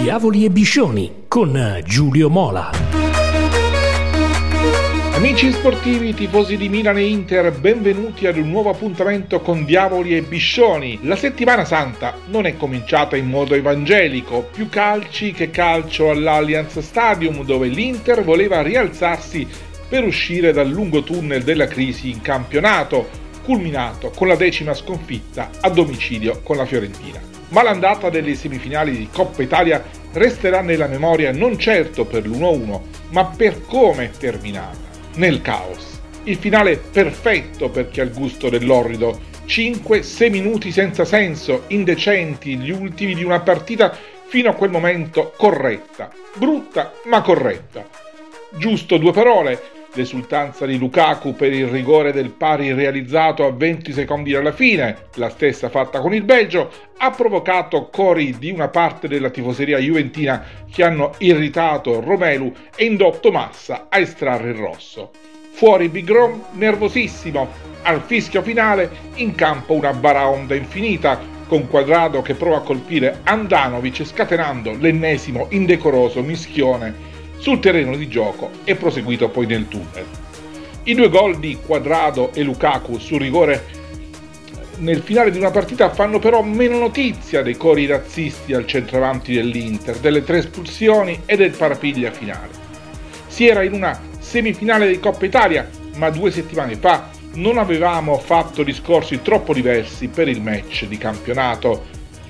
Diavoli e Biscioni con Giulio Mola. Amici sportivi, tifosi di Milan e Inter, benvenuti ad un nuovo appuntamento con Diavoli e Biscioni. La settimana santa non è cominciata in modo evangelico, più calci che calcio all'Allianz Stadium dove l'Inter voleva rialzarsi per uscire dal lungo tunnel della crisi in campionato, culminato con la decima sconfitta a domicilio con la Fiorentina. Ma l'andata delle semifinali di Coppa Italia resterà nella memoria non certo per l'1-1, ma per come è terminata nel caos. Il finale perfetto per chi ha il gusto dell'orrido. 5-6 minuti senza senso, indecenti, gli ultimi di una partita fino a quel momento corretta. Brutta ma corretta. Giusto due parole. L'esultanza di Lukaku per il rigore del pari realizzato a 20 secondi dalla fine, la stessa fatta con il Belgio, ha provocato cori di una parte della tifoseria juventina che hanno irritato Romelu e indotto Massa a estrarre il rosso. Fuori Bigron nervosissimo, al fischio finale in campo una baraonda infinita, con Quadrado che prova a colpire Andanovic scatenando l'ennesimo indecoroso mischione sul terreno di gioco e proseguito poi nel tunnel. I due gol di Quadrado e Lukaku sul rigore nel finale di una partita fanno però meno notizia dei cori razzisti al centravanti dell'Inter, delle tre espulsioni e del parapiglia finale. Si era in una semifinale di Coppa Italia, ma due settimane fa non avevamo fatto discorsi troppo diversi per il match di campionato.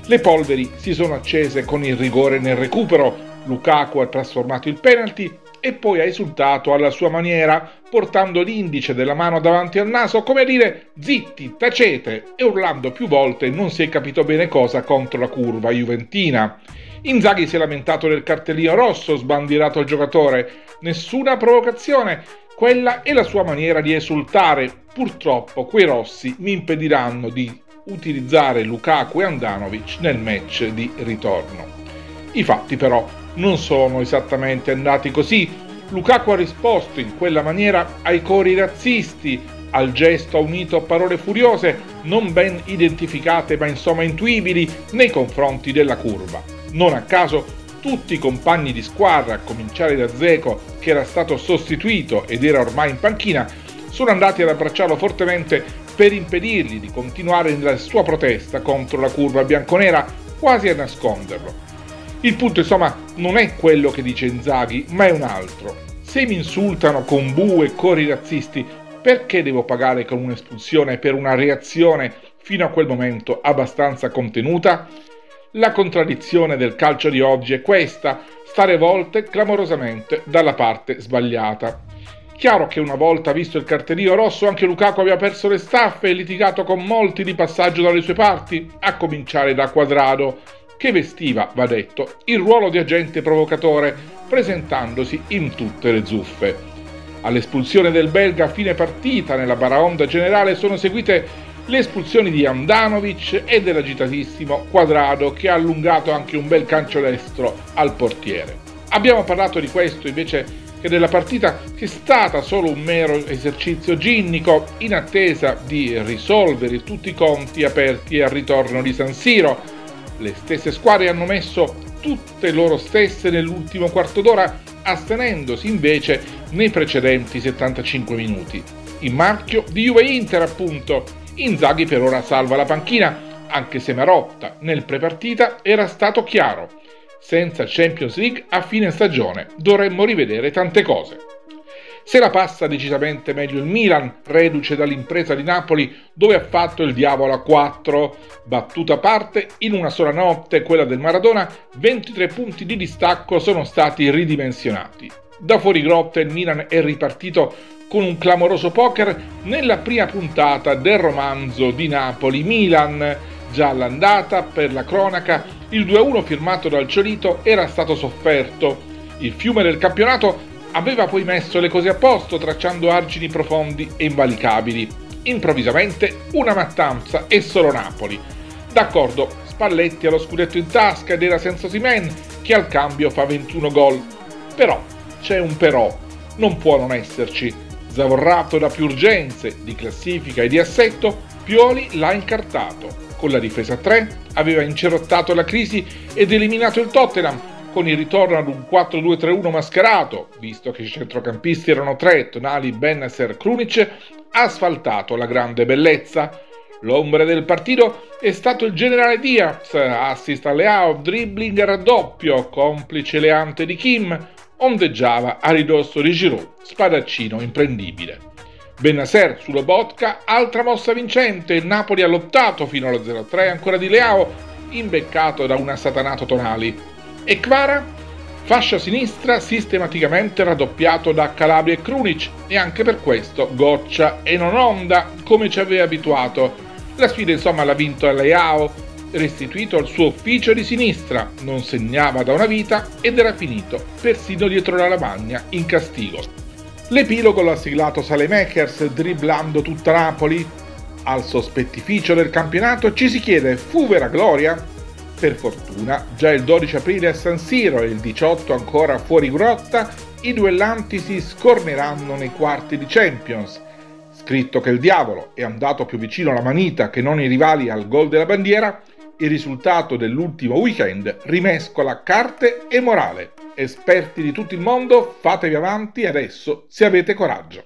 Le polveri si sono accese con il rigore nel recupero, Lukaku ha trasformato il penalty e poi ha esultato alla sua maniera, portando l'indice della mano davanti al naso come a dire zitti, tacete e urlando più volte non si è capito bene cosa contro la curva juventina. Inzaghi si è lamentato del cartellino rosso sbandierato al giocatore, nessuna provocazione, quella è la sua maniera di esultare. Purtroppo quei rossi mi impediranno di utilizzare Lukaku e Andanovic nel match di ritorno. I fatti però non sono esattamente andati così. Lukaku ha risposto in quella maniera ai cori razzisti, al gesto unito a parole furiose, non ben identificate ma insomma intuibili, nei confronti della curva. Non a caso tutti i compagni di squadra, a cominciare da Zeco, che era stato sostituito ed era ormai in panchina, sono andati ad abbracciarlo fortemente per impedirgli di continuare nella sua protesta contro la curva bianconera, quasi a nasconderlo. Il punto insomma non è quello che dice Inzaghi, ma è un altro. Se mi insultano con bu e cori razzisti, perché devo pagare con un'espulsione per una reazione fino a quel momento abbastanza contenuta? La contraddizione del calcio di oggi è questa, stare volte clamorosamente dalla parte sbagliata. Chiaro che una volta visto il cartellino rosso anche Lukaku aveva perso le staffe e litigato con molti di passaggio dalle sue parti, a cominciare da Quadrado, che vestiva, va detto, il ruolo di agente provocatore, presentandosi in tutte le zuffe. All'espulsione del belga a fine partita nella baraonda generale sono seguite le espulsioni di Andanovic e dell'agitatissimo Quadrado che ha allungato anche un bel calcio destro al portiere. Abbiamo parlato di questo invece che della partita che è stata solo un mero esercizio ginnico in attesa di risolvere tutti i conti aperti al ritorno di San Siro le stesse squadre hanno messo tutte loro stesse nell'ultimo quarto d'ora, astenendosi invece nei precedenti 75 minuti. Il marchio di Juve Inter, appunto. Inzaghi per ora salva la panchina, anche se Marotta nel prepartita era stato chiaro. Senza Champions League a fine stagione dovremmo rivedere tante cose. Se la passa decisamente meglio il Milan, reduce dall'impresa di Napoli dove ha fatto il diavolo a 4. Battuta a parte, in una sola notte, quella del Maradona, 23 punti di distacco sono stati ridimensionati. Da fuori grotta il Milan è ripartito con un clamoroso poker nella prima puntata del romanzo di Napoli-Milan. Già all'andata, per la cronaca, il 2-1 firmato dal Ciolito era stato sofferto. Il fiume del campionato aveva poi messo le cose a posto tracciando argini profondi e invalicabili. Improvvisamente una mattanza e solo Napoli. D'accordo, Spalletti ha lo scudetto in tasca ed era senza Simen che al cambio fa 21 gol. Però c'è un però, non può non esserci. Zavorrato da più urgenze di classifica e di assetto, Pioli l'ha incartato. Con la difesa 3 aveva incerottato la crisi ed eliminato il Tottenham con il ritorno ad un 4-2-3-1 mascherato, visto che i centrocampisti erano tre, Tonali, Bennesser, Krunic, ha asfaltato la grande bellezza. L'ombre del partito è stato il generale Diaz, assist alle Leao, dribbling raddoppio, complice leante di Kim, ondeggiava a ridosso di Giroud, spadaccino imprendibile. Benasser sulla Botka, altra mossa vincente, il Napoli ha lottato fino allo 0-3 ancora di Leao, imbeccato da un assatanato Tonali. E Kvara? Fascia sinistra sistematicamente raddoppiato da Calabria e Krunic e anche per questo goccia e non onda come ci aveva abituato. La sfida insomma l'ha vinto Leao, restituito al suo ufficio di sinistra, non segnava da una vita ed era finito persino dietro la lavagna in castigo. L'epilogo l'ha siglato Salemakers dribblando tutta Napoli. Al sospettificio del campionato ci si chiede fu vera gloria? Per fortuna, già il 12 aprile a San Siro e il 18 ancora fuori grotta, i duellanti si scorneranno nei quarti di Champions. Scritto che il diavolo è andato più vicino alla manita che non i rivali al gol della bandiera, il risultato dell'ultimo weekend rimescola carte e morale. Esperti di tutto il mondo, fatevi avanti adesso se avete coraggio.